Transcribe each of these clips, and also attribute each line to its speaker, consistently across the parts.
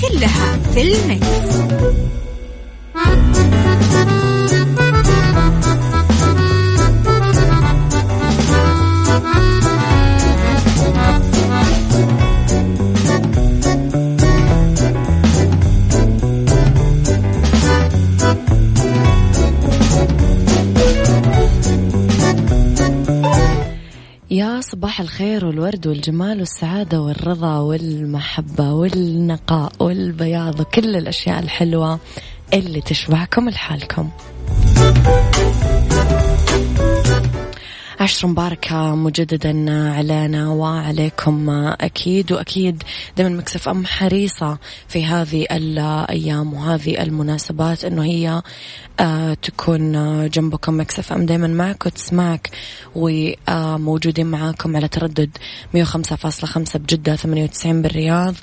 Speaker 1: كلها في المكس.
Speaker 2: صباح الخير والورد والجمال والسعادة والرضا والمحبة والنقاء والبياض وكل الأشياء الحلوة اللي تشبعكم لحالكم. عشر مباركة مجددا علينا وعليكم أكيد وأكيد دائما Mix FM حريصة في هذه الأيام وهذه المناسبات أنه هي آه، تكون جنبكم Mix FM دائما معك وتسمعك وموجودين معاكم على تردد 105.5 بجدة 98 بالرياض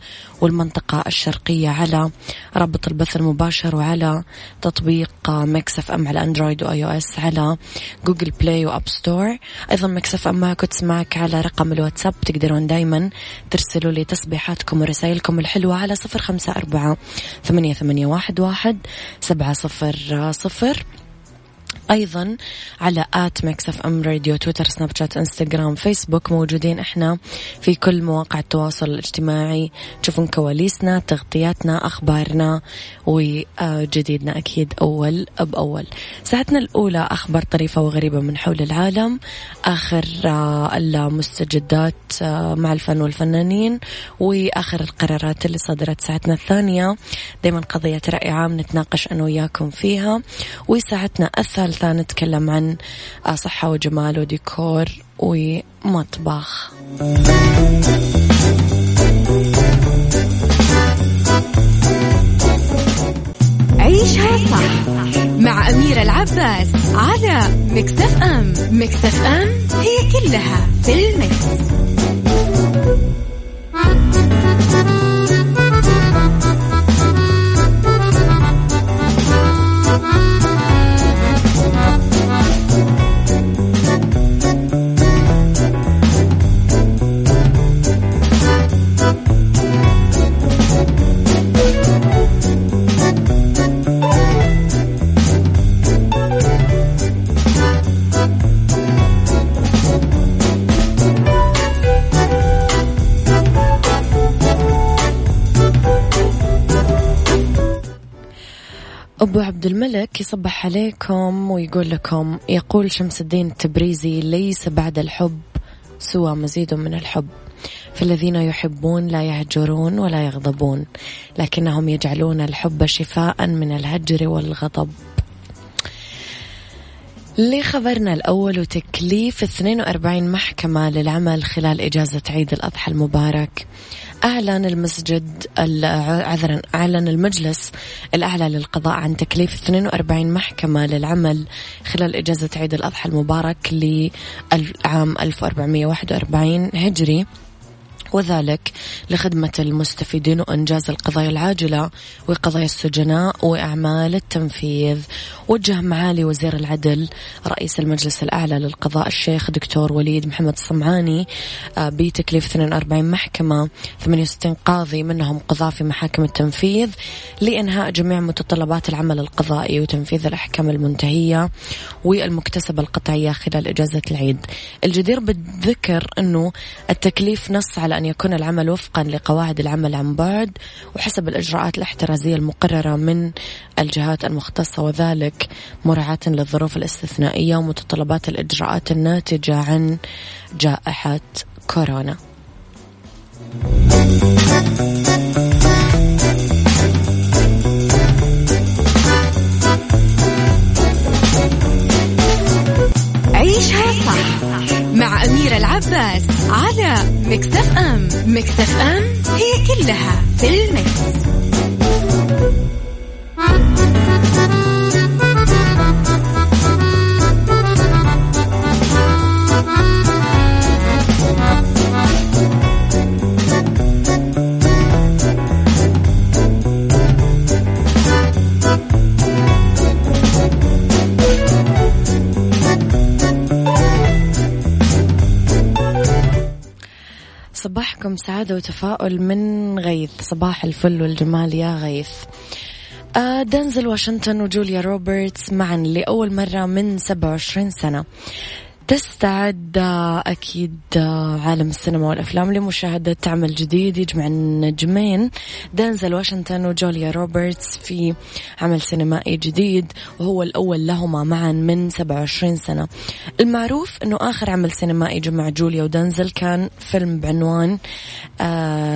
Speaker 2: والمنطقة الشرقية على رابط البث المباشر وعلى تطبيق Mix FM على Android و iOS على Google Play و App Store. أيضا Mix FM معك وتسمعك على رقم الواتساب تقدرون دايما ترسلوا لي تصبيحاتكم ورسائلكم الحلوة على صفر خمسة أربعة ثمانية, ثمانية واحد, واحد سبعة صفر صفر. أيضا على at Mix FM Radio تويتر سناب شات إنستغرام فيسبوك موجودين إحنا في كل مواقع التواصل الاجتماعي. تشوفون كواليسنا تغطياتنا أخبارنا وجديدنا أكيد أول بأول. ساعتنا الأولى أخبار طريفة وغريبة من حول العالم. آخر المستجدات مع الفن والفنانين. وآخر القرارات اللي صدرت ساعتنا الثانية. دايما قضية رأي عام نتناقش أنا وياكم فيها. وساعتنا الثالثة نتكلم عن صحة وجمال وديكور ومطبخ
Speaker 1: عيشها صح مع أميرة العباس على مكتف أم مكتف أم هي كلها في المكس.
Speaker 2: أبو عبد الملك يصبح عليكم ويقول لكم يقول شمس الدين التبريزي ليس بعد الحب سوى مزيد من الحب. فالذين يحبون لا يهجرون ولا يغضبون لكنهم يجعلون الحب شفاء من الهجر والغضب. لخبرنا الأول وتكليف 42 محكمة للعمل خلال إجازة عيد الأضحى المبارك. أعلن المسجد عذرا أعلن المجلس الأعلى للقضاء عن تكليف 42 محكمة للعمل خلال إجازة عيد الأضحى المبارك لعام 1441 هجري. وذلك لخدمة المستفيدين وإنجاز القضايا العاجلة وقضايا السجناء وأعمال التنفيذ وجه معالي وزير العدل رئيس المجلس الأعلى للقضاء الشيخ دكتور وليد محمد الصمعاني آه، بتكليف 42 محكمة 68 قاضي منهم قضاة في محاكم التنفيذ لإنهاء جميع متطلبات العمل القضائي وتنفيذ الأحكام المنتهية والمكتسبة القطعية خلال إجازة العيد. الجدير بالذكر أنه التكليف نص على أن يكون العمل وفقا لقواعد العمل عن بعد وحسب الإجراءات الاحترازية المقررة من الجهات المختصة وذلك مراعاة للظروف الاستثنائية ومتطلبات الإجراءات الناتجة عن جائحة كورونا.
Speaker 1: عيش مع أميرة العباس على مكتف أم مكتف أم هي كلها في المكس.
Speaker 2: سعادة وتفاؤل من غيث. صباح الفل والجمال يا غيث. آه دنزل واشنطن وجوليا روبرتس معا لأول مرة من 27 سنة. تستعد أكيد عالم السينما والأفلام لمشاهدة عمل جديد يجمع النجمين دانزل واشنطن وجوليا روبرتس في عمل سينمائي جديد وهو الأول لهما معا من 27 سنة. المعروف أنه آخر عمل سينمائي جمع جوليا ودانزل كان فيلم بعنوان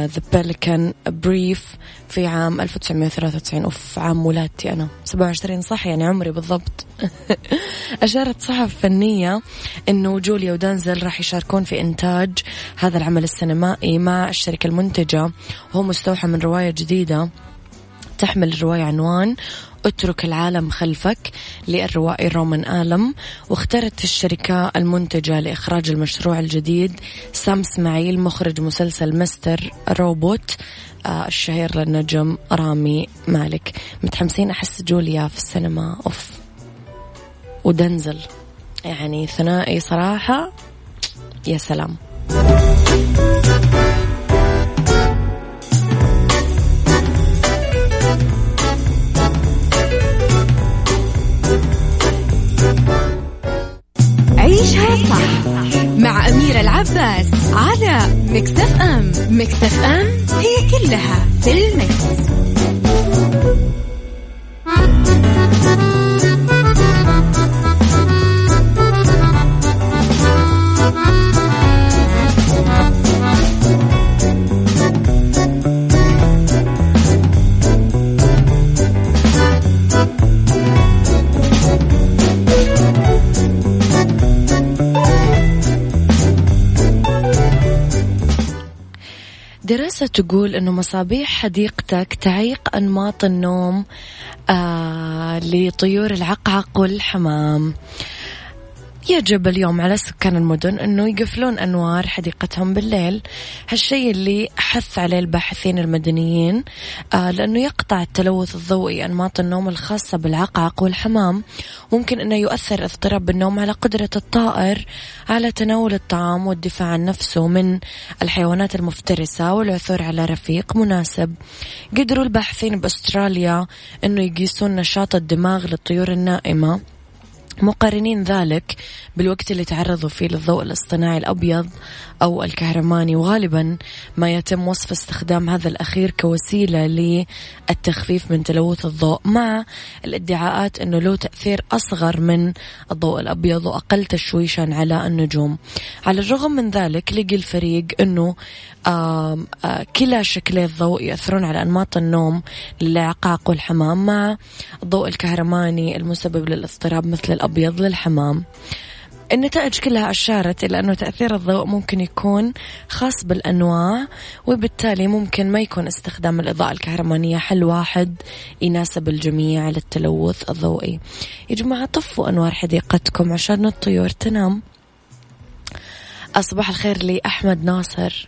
Speaker 2: The Pelican Brief في عام 1993 وفي عام ولادتي أنا. 27 صح يعني عمري بالضبط. أشارت صحف فنية أنه جوليا ودانزل راح يشاركون في إنتاج هذا العمل السينمائي مع الشركة المنتجة. وهو مستوحى من رواية جديدة تحمل الرواية عنوان اترك العالم خلفك للروائي رومان آلم. واختارت الشركة المنتجة لإخراج المشروع الجديد سام إسماعيل مخرج مسلسل مستر روبوت آه الشهير للنجم رامي مالك. متحمسين أحس جوليا في السينما. أوف. ودنزل يعني ثنائي صراحة يا سلام
Speaker 1: عيشها صح مع أميرة العباس على مكتف أم مكتف أم هي كلها في المكس.
Speaker 2: تقول أنه مصابيح حديقتك تعيق أنماط النوم آه لطيور العقعق والحمام. يجب اليوم على سكان المدن أنه يقفلون أنوار حديقتهم بالليل. هالشيء اللي حث عليه الباحثين المدنيين آه لأنه يقطع التلوث الضوئي أنماط النوم الخاصة بالعقعق والحمام. ممكن أنه يؤثر اضطراب النوم على قدرة الطائر على تناول الطعام والدفاع عن نفسه من الحيوانات المفترسة والعثور على رفيق مناسب. قدروا الباحثين بأستراليا أنه يقيسون نشاط الدماغ للطيور النائمة. مقارنين ذلك بالوقت اللي تعرضوا فيه للضوء الاصطناعي الأبيض أو الكهرماني. وغالبا ما يتم وصف استخدام هذا الأخير كوسيلة للتخفيف من تلوث الضوء مع الادعاءات أنه له تأثير أصغر من الضوء الأبيض وأقل تشويشا على النجوم. على الرغم من ذلك لقي الفريق أنه كلا شكلي الضوء يأثرون على أنماط النوم للعقاق والحمام مع الضوء الكهرماني المسبب للاضطراب مثل الأبيض للحمام. النتائج كلها أشارت إلى أنه تأثير الضوء ممكن يكون خاص بالأنواع وبالتالي ممكن ما يكون استخدام الإضاءة الكهرمانية حل واحد يناسب الجميع للتلوث الضوئي. يا جماعة طفوا أنوار حديقتكم عشان الطيور تنام. صباح الخير لأحمد ناصر.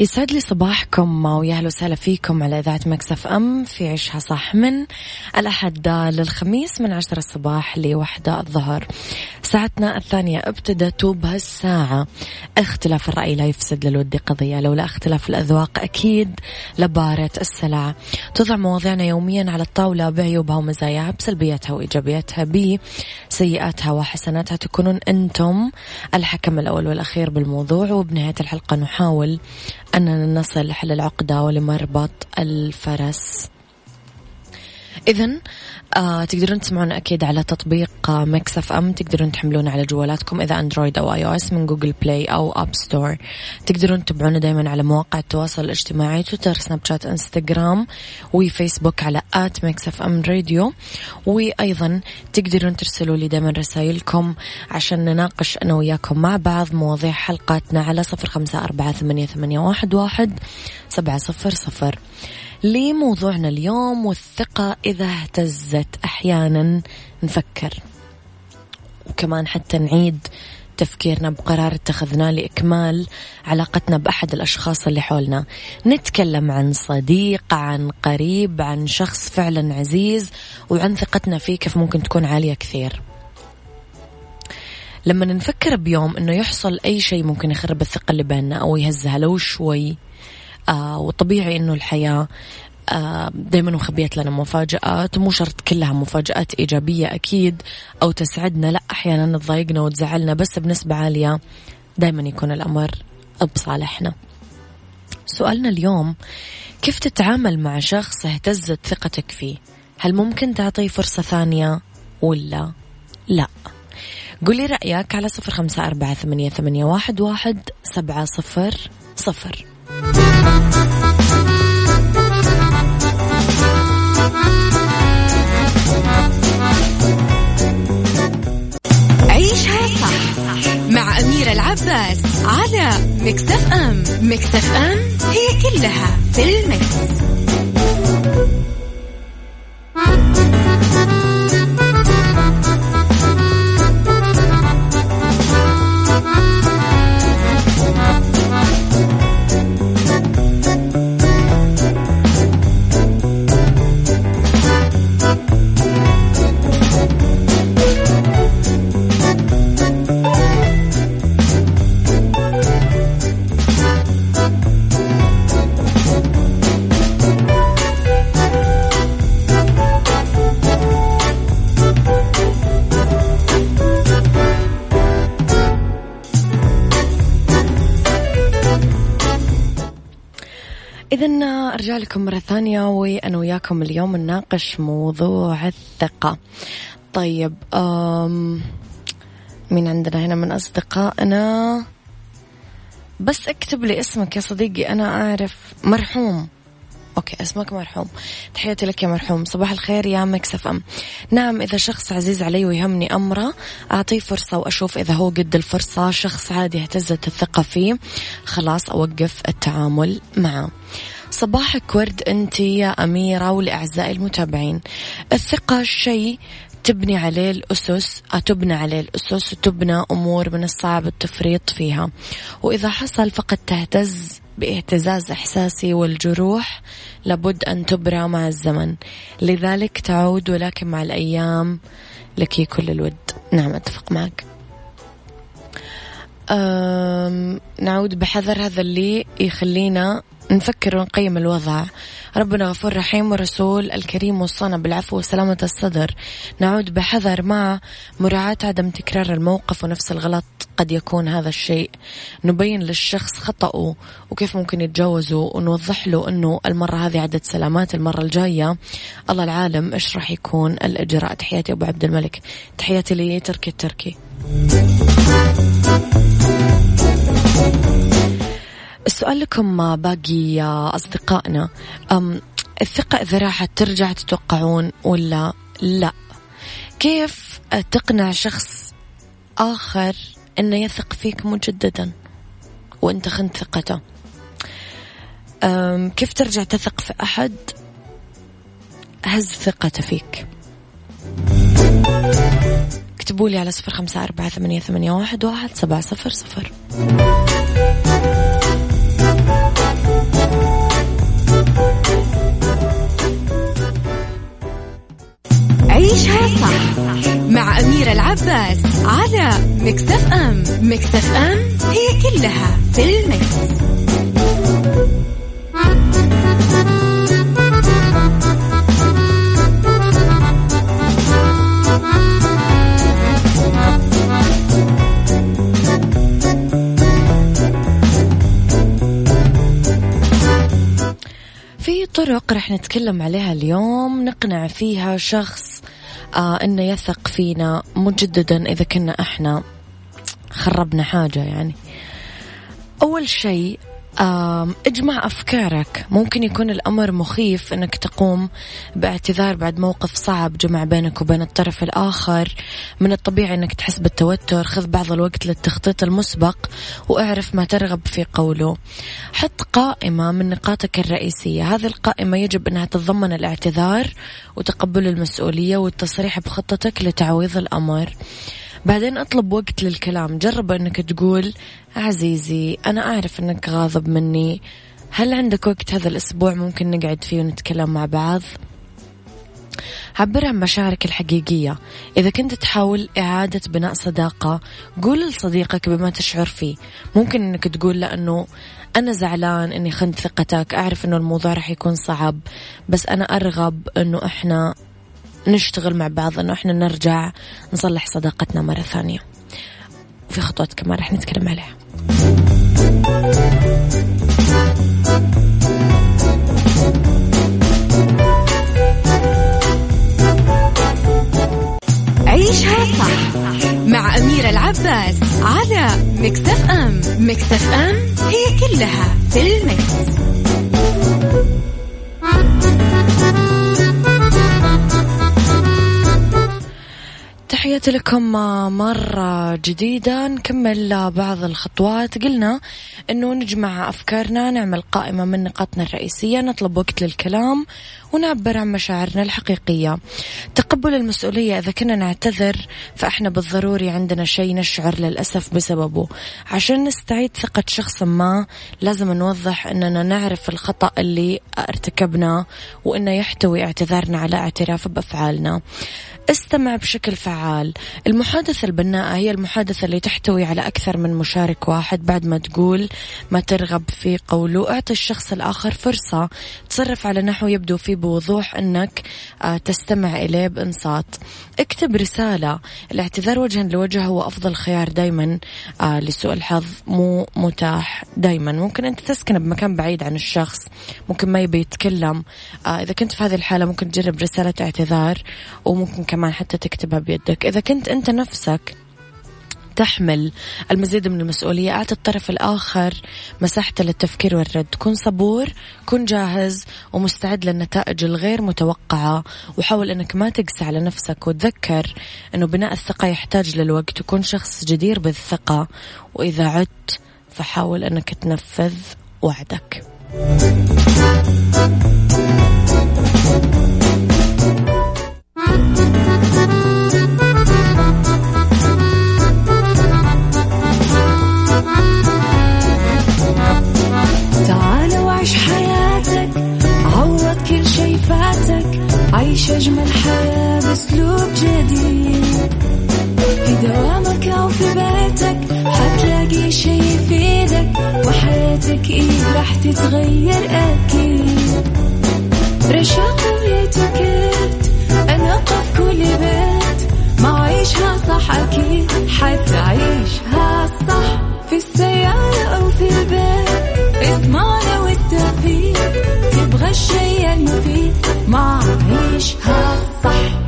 Speaker 2: يسعد لي صباحكم ويا أهلا وسهلا فيكم على إذاعة مكسف أم في عشها صح من الأحد للخميس من عشرة الصباح لوحدة الظهر. ساعتنا الثانية ابتدت بهالساعة. اختلاف الرأي لا يفسد للود قضية لولا اختلاف الأذواق أكيد لبارة السلع. توضع مواضيعنا يوميا على الطاولة بعيوبها ومزاياها بسلبياتها وإيجابياتها بسيئاتها وحسناتها. تكونون أنتم الحكم الأول والأخير بالموضوع وبنهاية الحلقة نحاول أننا نصل لحل العقدة ولمربط الفرس. إذا آه تقدرون تسمعون أكيد على تطبيق آه Mix FM. تقدرون تحملونه على جوالاتكم إذا Android أو iOS من Google Play أو App Store تقدرون تتابعونا دايما على مواقع التواصل الاجتماعي تويتر سناب شات إنستغرام وفيسبوك على at Mix FM Radio. وأيضا تقدرون ترسلوا لي دايما رسائلكم عشان نناقش أنا وياكم مع بعض مواضيع حلقاتنا على صفر خمسة أربعة ثمانية, واحد, واحد سبعة صفر صفر. لموضوعنا اليوم والثقة إذا اهتزت أحيانا نفكر. وكمان حتى نعيد تفكيرنا بقرار اتخذناه لإكمال علاقتنا بأحد الأشخاص اللي حولنا. نتكلم عن صديق عن قريب عن شخص فعلا عزيز وعن ثقتنا فيه كيف ممكن تكون عالية كثير. لما نفكر بيوم إنه يحصل أي شيء ممكن يخرب الثقة اللي بيننا أو يهزها لو شوي آه وطبيعي إنه الحياة آه دايما مخبيت لنا مفاجآت مو شرط كلها مفاجآت إيجابية أكيد أو تسعدنا لا أحيانا تضايقنا وتزعلنا بس بنسبة عالية دايما يكون الأمر بصالحنا. سؤالنا اليوم كيف تتعامل مع شخص اهتزت ثقتك فيه؟ هل ممكن تعطيه فرصة ثانية ولا لا؟ قولي رأيك على صفر خمسة أربعة ثمانية, ثمانية واحد, واحد سبعة صفر صفر.
Speaker 1: العباس على مكتف أم مكتف أم هي كلها في المكس.
Speaker 2: إذا أرجع لكم مرة ثانية وأنا وياكم اليوم نناقش موضوع الثقة. طيب أم مين عندنا هنا من أصدقائنا؟ بس اكتب لي اسمك يا صديقي أنا أعرف مرحوم. okay اسمك مرحوم. تحياتي لك يا مرحوم. صباح الخير يا Mix FM. نعم إذا شخص عزيز علي ويهمني أمره أعطيه فرصة وأشوف إذا هو قد الفرصة. شخص عادي اهتزت الثقة فيه. خلاص أوقف التعامل معه. صباحك ورد أنت يا أميرة ولأعزائي المتابعين. الثقة شيء تبني عليه الأسس تبنى عليه الأسس وتبنى أمور من الصعب التفريط فيها. وإذا حصل فقد تهتز باهتزاز إحساسي والجروح لابد أن تبرى مع الزمن. لذلك تعود ولكن مع الأيام لك كل الود. نعم أتفق معك. نعود بحذر هذا اللي يخلينا نفكر ونقيم الوضع. ربنا غفور رحيم ورسول الكريم وصانا بالعفو وسلامة الصدر. نعود بحذر مع مراعاة عدم تكرار الموقف ونفس الغلط قد يكون هذا الشيء. نبين للشخص خطأه وكيف ممكن يتجاوزه ونوضح له أنه المرة هذه عدد سلامات المرة الجاية الله العالم إيش راح يكون الإجراء. تحياتي أبو عبد الملك. تحياتي لي تركي التركي. السؤال لكم باقي أصدقائنا. الثقة إذا راحت ترجع تتوقعون ولا لا؟ كيف تقنع شخص آخر أنه يثق فيك مجددا وأنت خنت ثقته؟ كيف ترجع تثق في أحد هز ثقته فيك؟ اكتبوا لي على صفر خمسة أربعة ثمانية, ثمانية واحد, واحد سبعة صفر صفر.
Speaker 1: عيشها صح مع أميرة العباس على مكتف أم مكتف أم هي كلها في المكس.
Speaker 2: في طرق رح نتكلم عليها اليوم نقنع فيها شخص آه إنه يثق فينا مجددا إذا كنا إحنا خربنا حاجة يعني. أول شيء اجمع أفكارك. ممكن يكون الأمر مخيف أنك تقوم باعتذار بعد موقف صعب جمع بينك وبين الطرف الآخر. من الطبيعي أنك تحس بالتوتر. خذ بعض الوقت للتخطيط المسبق واعرف ما ترغب في قوله. حط قائمة من نقاطك الرئيسية. هذه القائمة يجب أنها تتضمن الاعتذار وتقبل المسؤولية والتصريح بخطتك لتعويض الأمر. بعدين أطلب وقت للكلام. جرب إنك تقول عزيزي أنا أعرف إنك غاضب مني. هل عندك وقت هذا الأسبوع ممكن نقعد فيه ونتكلم مع بعض؟ عبر عن مشاعرك الحقيقية. إذا كنت تحاول إعادة بناء صداقة قول لصديقك بما تشعر فيه. ممكن أنك تقول له أنه أنا زعلان أني خنت ثقتك. أعرف أنه الموضوع رح يكون صعب بس أنا أرغب أنه إحنا نشتغل مع بعض إنه إحنا نرجع نصلح صداقتنا مرة ثانية. وفي خطوات كمان رح نتكلم عليها.
Speaker 1: عيشها صح مع أميرة العباس على مكتف أم. مكتف أم هي كلها في المكس.
Speaker 2: تحياتي لكم مرة جديدة. نكمل بعض الخطوات. قلنا أنه نجمع أفكارنا نعمل قائمة من نقاطنا الرئيسية نطلب وقت للكلام ونعبر عن مشاعرنا الحقيقية. تقبل المسؤولية إذا كنا نعتذر فإحنا بالضروري عندنا شيء نشعر للأسف بسببه. عشان نستعيد ثقة شخص ما لازم نوضح أننا نعرف الخطأ اللي ارتكبناه وأنه يحتوي اعتذارنا على اعتراف بأفعالنا. استمع بشكل فعال. المحادثة البناءة هي المحادثة اللي تحتوي على أكثر من مشارك واحد بعد ما تقول ما ترغب في قوله. أعطي الشخص الآخر فرصة تصرف على نحو يبدو فيه بوضوح أنك آه، تستمع إليه بإنصات. اكتب رسالة. الاعتذار وجها لوجه هو أفضل خيار دايما آه، لسوء الحظ. مو متاح دايما. ممكن أنت تسكن بمكان بعيد عن الشخص. ممكن ما يبي يتكلم. آه، إذا كنت في هذه الحالة ممكن تجرب رسالة اعتذار. وممكن كمان حتى تكتبها بيدك. إذا كنت أنت نفسك تحمل المزيد من المسؤولية أعطي الطرف الآخر مساحته للتفكير والرد. كن صبور كن جاهز ومستعد للنتائج الغير متوقعة وحاول أنك ما تقسى على نفسك. وتذكر أنه بناء الثقة يحتاج للوقت. وكن شخص جدير بالثقة. وإذا عدت فحاول أنك تنفذ وعدك.
Speaker 3: بأسلوب جديد. في دوامك أو في بيتك حتلاقي شي يفيدك وحياتك إيه راح تتغير أكيد. رشاق ويتوكيت أنا قف كل بيت. ما عيشها صح أكيد حتعيشها صح. في السيارة أو في البيت إضمعنا والتوفيق. تبغى الشيء المفيد ما عيشها صح.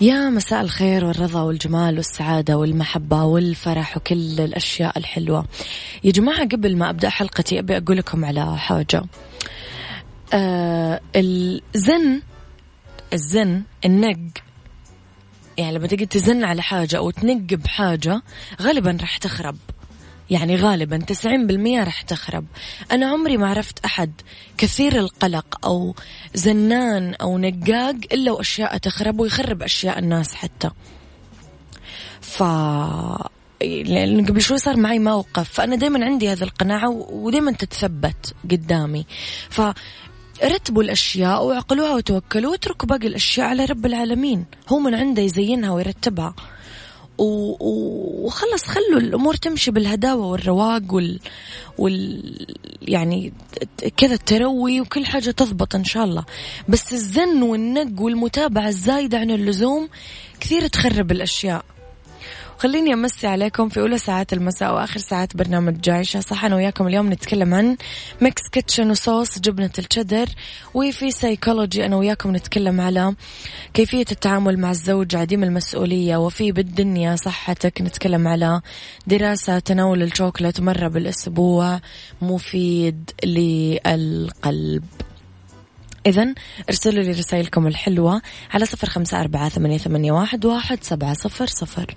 Speaker 2: يا مساء الخير والرضا والجمال والسعادة والمحبة والفرح وكل الأشياء الحلوة. يا جماعة قبل ما أبدأ حلقتي أبي أقول لكم على حاجة. آه الزن الزن النق. يعني لما تجي تزن على حاجة أو تنق بحاجة غالبا راح تخرب. يعني غالبا 90% راح تخرب. أنا عمري ما عرفت أحد كثير القلق أو زنان أو نقاق إلا وأشياء تخرب ويخرب أشياء الناس حتى. ف لأن قبل شوي صار معي موقف. فأنا دايما عندي هذه القناعة ودايما تتثبت قدامي. ف رتبوا الأشياء وعقلوها وتوكلوا واتركوا باقي الأشياء على رب العالمين. هو من عنده يزينها ويرتبها. وخلص خلوا الأمور تمشي بالهداوة والرواق وال, وال يعني كذا التروي وكل حاجة تضبط إن شاء الله. بس الزن والنق والمتابعة الزايدة عن اللزوم كثير تخرب الأشياء. خليني أمسي عليكم في أولى ساعات المساء وآخر ساعات برنامج عيشها صح أنا وياكم اليوم نتكلم عن Mix Kitchen وصوص جبنة الشدر وفي سيكولوجي أنا وياكم نتكلم على كيفية التعامل مع الزوج عديم المسؤولية وفي بالدنيا صحتك. نتكلم على دراسة تناول الشوكولات مرة بالأسبوع مفيد للقلب. إذا ارسلوا لي رسائلكم الحلوة على صفر خمسة أربعة ثمانية, واحد سبعة صفر صفر.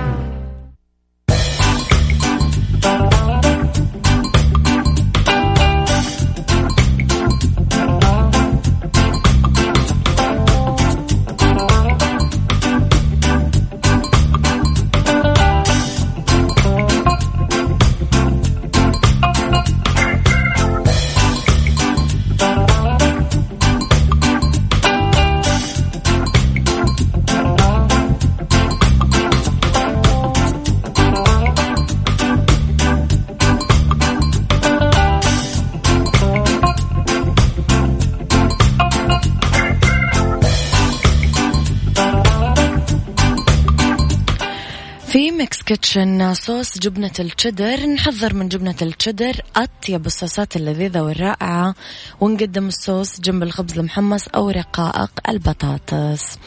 Speaker 2: Kitchen صوص جبنة الشدر نحضر من جبنة الشدر أطيب الصوصات اللذيذة والرائعة. ونقدم الصوص جنب الخبز المحمص أو رقائق البطاطس.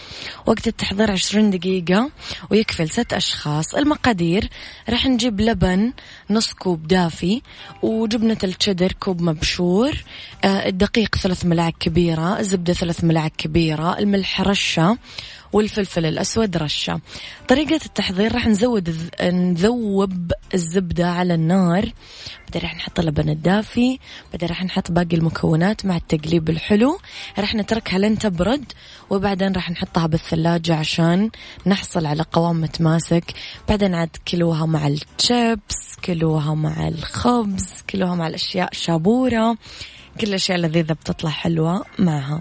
Speaker 2: وقت التحضير عشرين دقيقة ويكفي لست أشخاص. المقادير راح نجيب لبن نص كوب دافي وجبنة الشدر كوب مبشور. آه، الدقيق ثلاث ملاعق كبيرة الزبدة ثلاث ملاعق كبيرة الملح رشة والفلفل الأسود رشة. طريقة التحضير راح نزود نذوب الزبدة على النار. بعدين راح نحط اللبن الدافي. بعدين راح نحط باقي المكونات مع التقليب الحلو. راح نتركها لين تبرد. وبعدين راح نحطها بالثلاجة عشان نحصل على قوام متماسك. بعدين عاد كلوها مع الشيبس كلوها مع الخبز كلوها مع الأشياء شابورة. كل الأشياء اللذيذة بتطلع حلوة معها.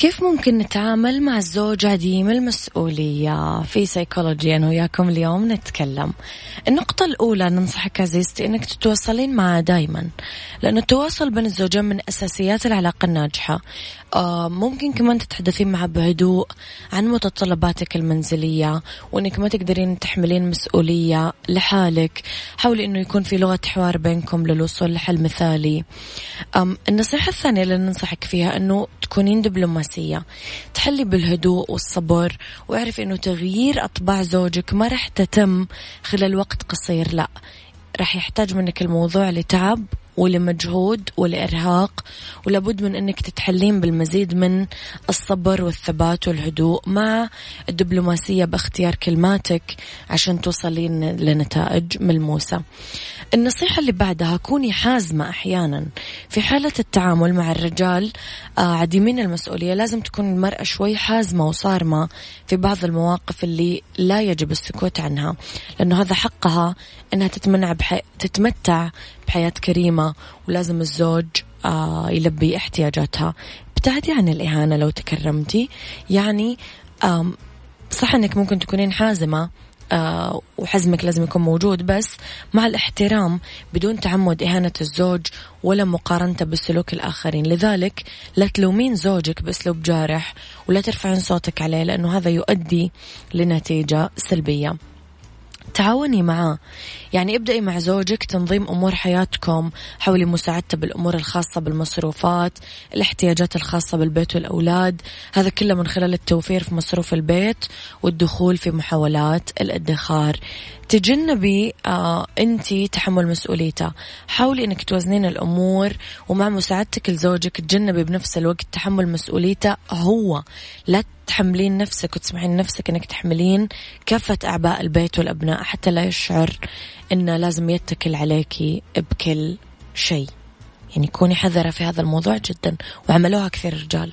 Speaker 2: كيف ممكن نتعامل مع الزوج عديم المسؤولية في سيكولوجي أنا وياكم اليوم نتكلم. النقطة الأولى ننصحك عزيزتي أنك تتواصلين معه دايما لأن التواصل بين الزوجين من أساسيات العلاقة الناجحة. آه، ممكن كمان تتحدثين معه بهدوء عن متطلباتك المنزلية وإنك ما تقدرين تحملين مسؤولية لحالك. حاولي إنه يكون في لغة حوار بينكم للوصول لحل مثالي. النصيحة الثانية اللي ننصحك فيها إنه تكونين دبلوماسية. تحلي بالهدوء والصبر واعرفي إنه تغيير أطباع زوجك ما راح تتم خلال وقت قصير لا. راح يحتاج منك الموضوع لتعب ولمجهود ولإرهاق ولابد من أنك تتحلين بالمزيد من الصبر والثبات والهدوء مع الدبلوماسية باختيار كلماتك عشان توصلين لنتائج ملموسة. النصيحة اللي بعدها كوني حازمة أحيانا في حالة التعامل مع الرجال آه، عديمين المسؤولية لازم تكون المرأة شوي حازمة وصارمة في بعض المواقف اللي لا يجب السكوت عنها لأنه هذا حقها أنها تتمنع بحي... تتمتع بحياة كريمة ولازم الزوج آه، يلبي احتياجاتها. ابتعدي عن الإهانة لو تكرمتي. يعني صح أنك ممكن تكونين حازمة آه وحزمك لازم يكون موجود بس مع الاحترام بدون تعمد إهانة الزوج ولا مقارنته بسلوك الآخرين. لذلك لا تلومين زوجك بأسلوب جارح ولا ترفعين صوتك عليه لأنه هذا يؤدي لنتيجة سلبية. تعاوني معاه يعني ابدأي مع زوجك تنظيم أمور حياتكم حاولي مساعدته بالأمور الخاصة بالمصروفات الاحتياجات الخاصة بالبيت والأولاد. هذا كله من خلال التوفير في مصروف البيت والدخول في محاولات الادخار. تجنبي آه انت تحمل مسؤوليته. حاولي انك توزنين الأمور ومع مساعدتك لزوجك تجنبي بنفس الوقت تحمل مسؤوليته هو. لا تحملين نفسك وتسمحين نفسك انك تحملين كافة أعباء البيت والأبناء حتى لا يشعر انه لازم يتكل عليكي بكل شيء. يعني كوني حذرة في هذا الموضوع جدا وعملوها كثير رجال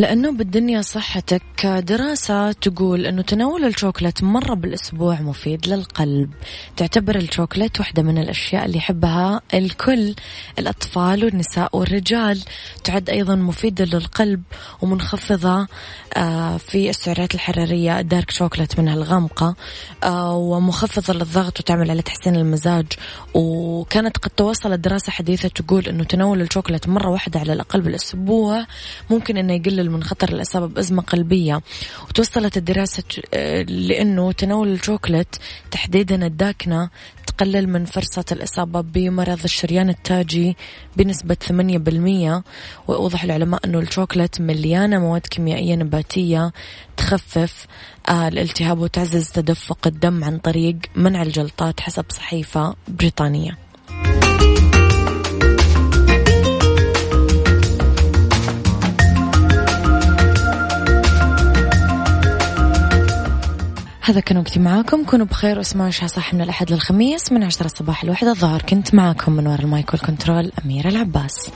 Speaker 2: لأنه بالدنيا صحتك دراسة تقول أنه تناول الشوكولات مرة بالأسبوع مفيد للقلب. تعتبر الشوكولات واحدة من الأشياء اللي يحبها الكل الأطفال والنساء والرجال. تعد أيضا مفيدة للقلب ومنخفضة آه، في السعرات الحرارية الدارك شوكولات منها الغامقة آه، ومخفضة للضغط وتعمل على تحسين المزاج. وكانت قد توصلت دراسة حديثة تقول أنه تناول الشوكولات مرة واحدة على الأقل بالأسبوع ممكن أنه يقلل من خطر الإصابة بأزمة قلبية. وتوصلت الدراسة آه، لأنه تناول الشوكولات تحديدا الداكنة تقلل من فرصة الإصابة بمرض الشريان التاجي بنسبة 8% وأوضح العلماء أنه الشوكولات مليانة مواد كيميائية نباتية تخفف آه، الالتهاب وتعزز تدفق الدم عن طريق منع الجلطات حسب صحيفة بريطانية. هذا كان وقتي معاكم. كونوا بخير واسمعوا عشاء صح من الأحد للخميس من عشرة الصباح الواحدة الظهر. كنت معاكم من وراء المايك والكنترول أميرة العباس.